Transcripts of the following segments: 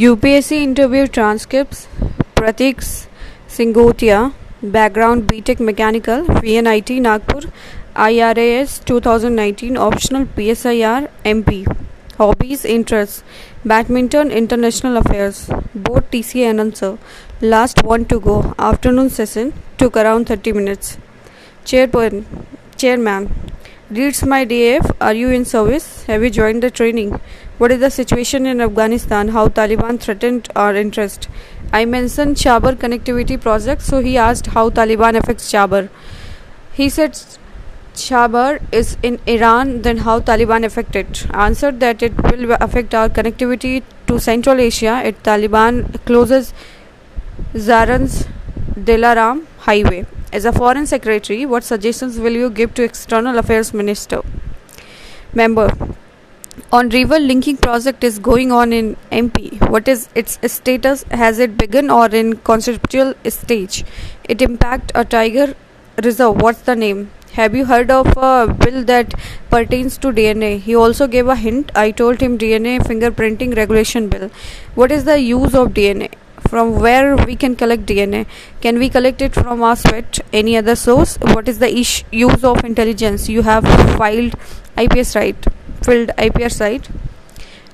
UPSC interview transcript Prateek Singotia background BTech mechanical VNIT Nagpur IRAS 2019 optional PSIR MP hobbies interest badminton international affairs board TC C sir last one to go afternoon session took around thirty minutes chairperson chairman reads my D F R you in service have you join the training What is the situation in Afghanistan? How Taliban threatened our interest? I mentioned Chabahar connectivity project, so he asked how Taliban affects Chabahar. He said Chabahar is in Iran, then how Taliban affect it? Answered that it will affect our connectivity to Central Asia. If Taliban closes Zaranj Delaram highway. As a foreign secretary, what suggestions will you give to external affairs minister? Member on river linking project is going on in MP. What is its status? Has it begun or in conceptual stage? It impact a tiger reserve. What's the name? Have you heard of a bill that pertains to DNA? He also gave a hint. I told him DNA fingerprinting regulation bill. What is the use of DNA? From where we can collect DNA? Can we collect it from our sweat? Any other source? What is the ish- use of intelligence? You have filed IPS right filled IPR site.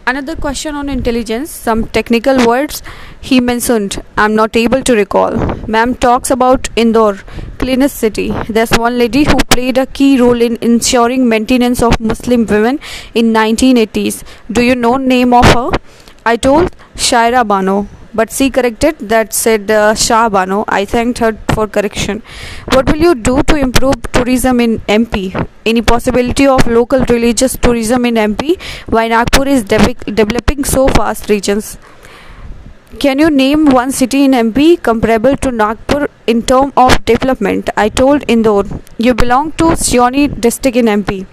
Another question on intelligence, some technical words he mentioned, I'm not able to recall. Ma'am talks about Indore, cleanest city. There's one lady who played a key role in ensuring maintenance of Muslim women in 1980s. Do you know name of her? I told Shaira Bano but she corrected that said uh, Shah Bano. I thanked her for correction. What will you do to improve tourism in MP? Any possibility of local religious tourism in MP? Why Nagpur is de- developing so fast regions? Can you name one city in MP comparable to Nagpur in term of development? I told Indore. You belong to Seoni district in MP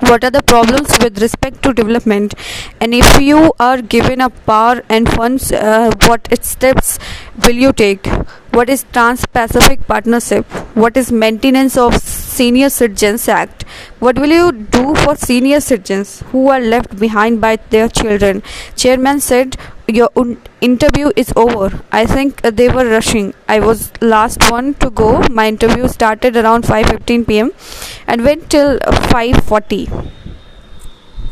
what are the problems with respect to development? And if you are given a power and funds uh, what steps will you take? What is trans-pacific partnership? What is maintenance of senior citizens act? What will you do for senior citizens who are left behind by their children? Chairman said your interview is over. I think they were rushing. I was last one to go. My interview started around 5:15 pm and went till 5:40